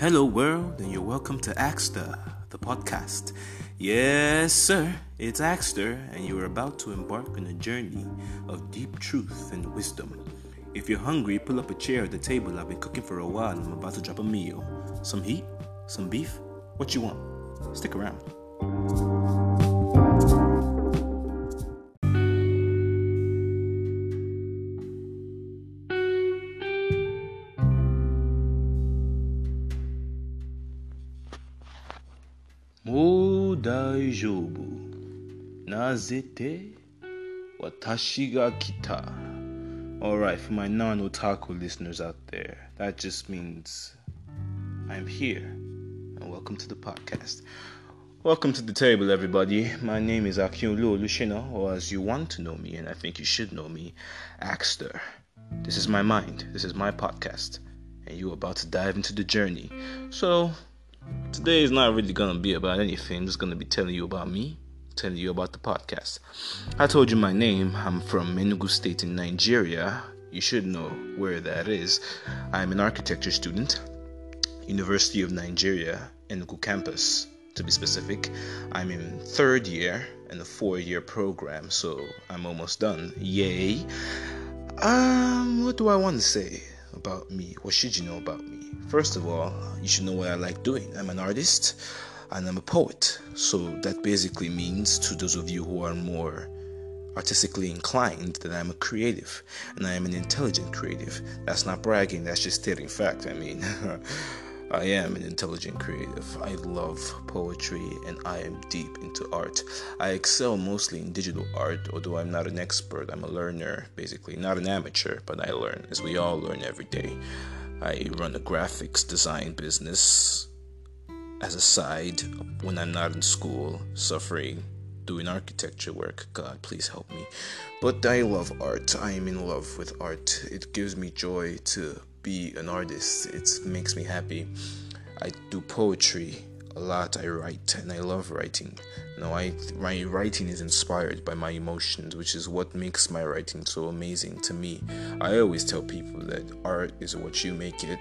Hello, world, and you're welcome to Axter, the podcast. Yes, sir, it's Axter, and you're about to embark on a journey of deep truth and wisdom. If you're hungry, pull up a chair at the table. I've been cooking for a while, and I'm about to drop a meal. Some heat, some beef, what you want? Stick around. Mo daijoubu. Nazete watashi ga kita. Alright, for my non otaku listeners out there, that just means I'm here. And welcome to the podcast. Welcome to the table, everybody. My name is Akyolo Lushina, or as you want to know me, and I think you should know me, Axter. This is my mind, this is my podcast, and you're about to dive into the journey. So, today is not really gonna be about anything. I'm just gonna be telling you about me, telling you about the podcast. I told you my name. I'm from Enugu State in Nigeria. You should know where that is. I'm an architecture student, University of Nigeria, Enugu campus to be specific. I'm in third year in a four-year program, so I'm almost done. Yay! Um, what do I want to say about me? What should you know about me? First of all, you should know what I like doing. I'm an artist and I'm a poet. So that basically means to those of you who are more artistically inclined that I'm a creative and I am an intelligent creative. That's not bragging, that's just stating fact. I mean, I am an intelligent creative. I love poetry and I am deep into art. I excel mostly in digital art, although I'm not an expert. I'm a learner, basically. Not an amateur, but I learn, as we all learn every day. I run a graphics design business as a side when I'm not in school, suffering doing architecture work. God, please help me. But I love art. I am in love with art. It gives me joy to be an artist. It makes me happy. I do poetry a lot. I write and I love writing. You know, I my writing is inspired by my emotions, which is what makes my writing so amazing to me. I always tell people that art is what you make it.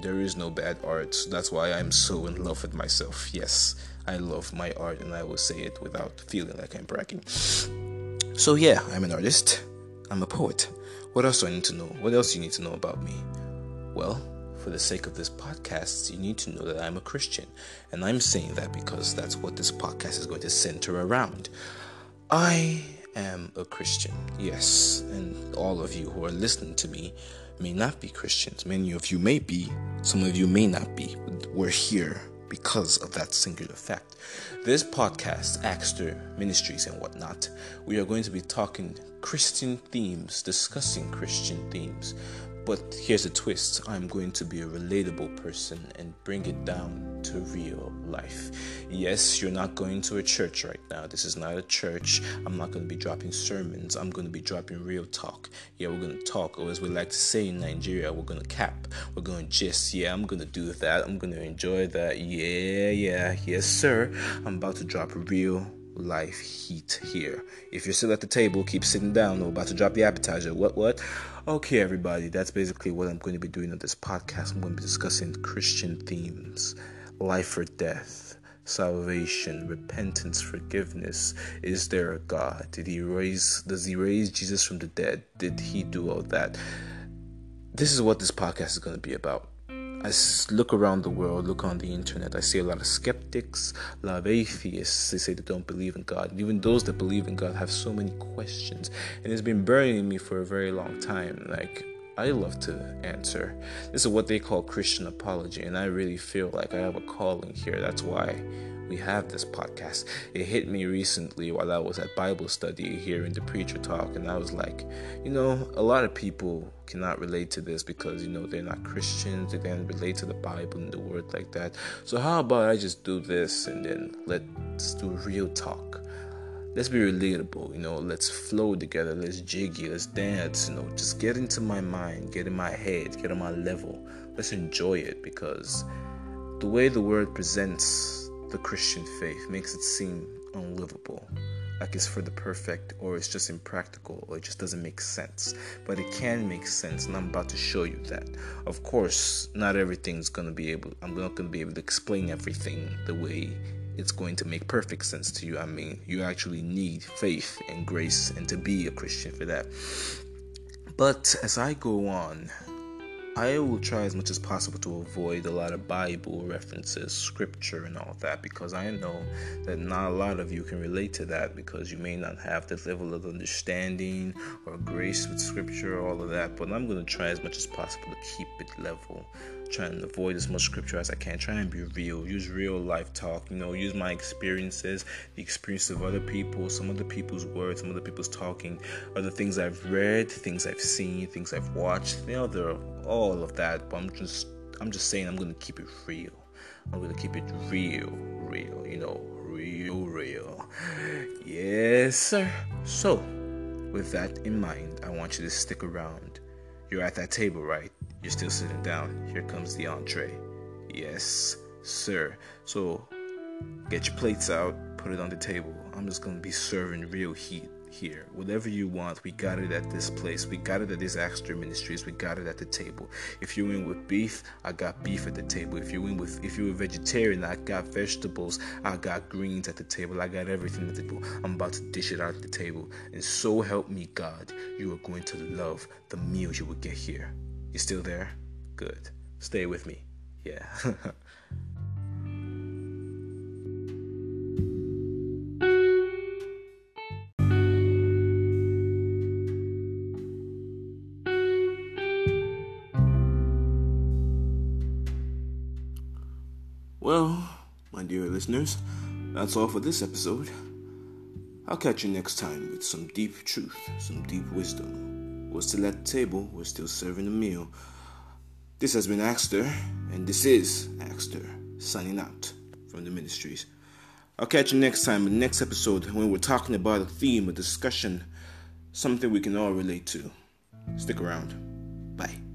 There is no bad art. That's why I'm so in love with myself. Yes, I love my art and I will say it without feeling like I'm bragging. So yeah, I'm an artist. I'm a poet. What else do I need to know? What else do you need to know about me? Well, for the sake of this podcast, you need to know that I'm a Christian. And I'm saying that because that's what this podcast is going to center around. I am a Christian, yes. And all of you who are listening to me may not be Christians. Many of you may be, some of you may not be. We're here because of that singular fact. This podcast, Axter Ministries and whatnot, we are going to be talking Christian themes, discussing Christian themes. But here's a twist I'm going to be a relatable person and bring it down to real life. Yes, you're not going to a church right now. This is not a church. I'm not going to be dropping sermons. I'm going to be dropping real talk. Yeah, we're going to talk, or as we like to say in Nigeria, we're going to cap. We're going to just, yeah, I'm going to do that. I'm going to enjoy that. Yeah, yeah, yes, sir. I'm about to drop real life heat here. If you're still at the table, keep sitting down. We're about to drop the appetizer. What, what? Okay, everybody, that's basically what I'm going to be doing on this podcast. I'm going to be discussing Christian themes, life or death, salvation, repentance, forgiveness. Is there a God? Did he raise does he raise Jesus from the dead? Did he do all that? This is what this podcast is going to be about. I look around the world, look on the internet, I see a lot of skeptics, a lot of atheists. They say they don't believe in God. And even those that believe in God have so many questions. And it's been burning me for a very long time. Like, I love to answer. This is what they call Christian apology. And I really feel like I have a calling here. That's why we have this podcast. It hit me recently while I was at Bible study here in the preacher talk, and I was like, you know, a lot of people cannot relate to this because you know they're not Christians, they can't relate to the Bible and the word like that. So how about I just do this and then let's do real talk. Let's be relatable, you know, let's flow together, let's jiggy, let's dance, you know, just get into my mind, get in my head, get on my level. Let's enjoy it because the way the world presents the Christian faith makes it seem unlivable. like it's for the perfect or it's just impractical or it just doesn't make sense. But it can make sense, and I'm about to show you that. Of course, not everything's gonna be able, I'm not gonna be able to explain everything the way it's going to make perfect sense to you. I mean, you actually need faith and grace and to be a Christian for that. But as I go on, I will try as much as possible to avoid a lot of Bible references, scripture, and all that because I know that not a lot of you can relate to that because you may not have the level of understanding or grace with scripture, all of that. But I'm going to try as much as possible to keep it level try and avoid as much scripture as I can. Try and be real. Use real life talk. You know, use my experiences, the experience of other people, some other people's words, some other people's talking, other things I've read, things I've seen, things I've watched. You know, there all of that. But I'm just, I'm just saying, I'm gonna keep it real. I'm gonna keep it real, real. You know, real, real. Yes, sir. So, with that in mind, I want you to stick around. You're at that table, right? You're still sitting down. Here comes the entree. Yes, sir. So get your plates out, put it on the table. I'm just gonna be serving real heat here. Whatever you want, we got it at this place. We got it at this Axter Ministries. We got it at the table. If you're in with beef, I got beef at the table. If you're in with if you're a vegetarian, I got vegetables. I got greens at the table. I got everything at the table. I'm about to dish it out at the table. And so help me God, you are going to love the meal you will get here. You still there? Good. Stay with me. Yeah. Well, my dear listeners, that's all for this episode. I'll catch you next time with some deep truth, some deep wisdom. We're still at the table, we're still serving a meal. This has been Axter, and this is Axter, signing out from the ministries. I'll catch you next time in the next episode when we're talking about a theme, a discussion, something we can all relate to. Stick around. Bye.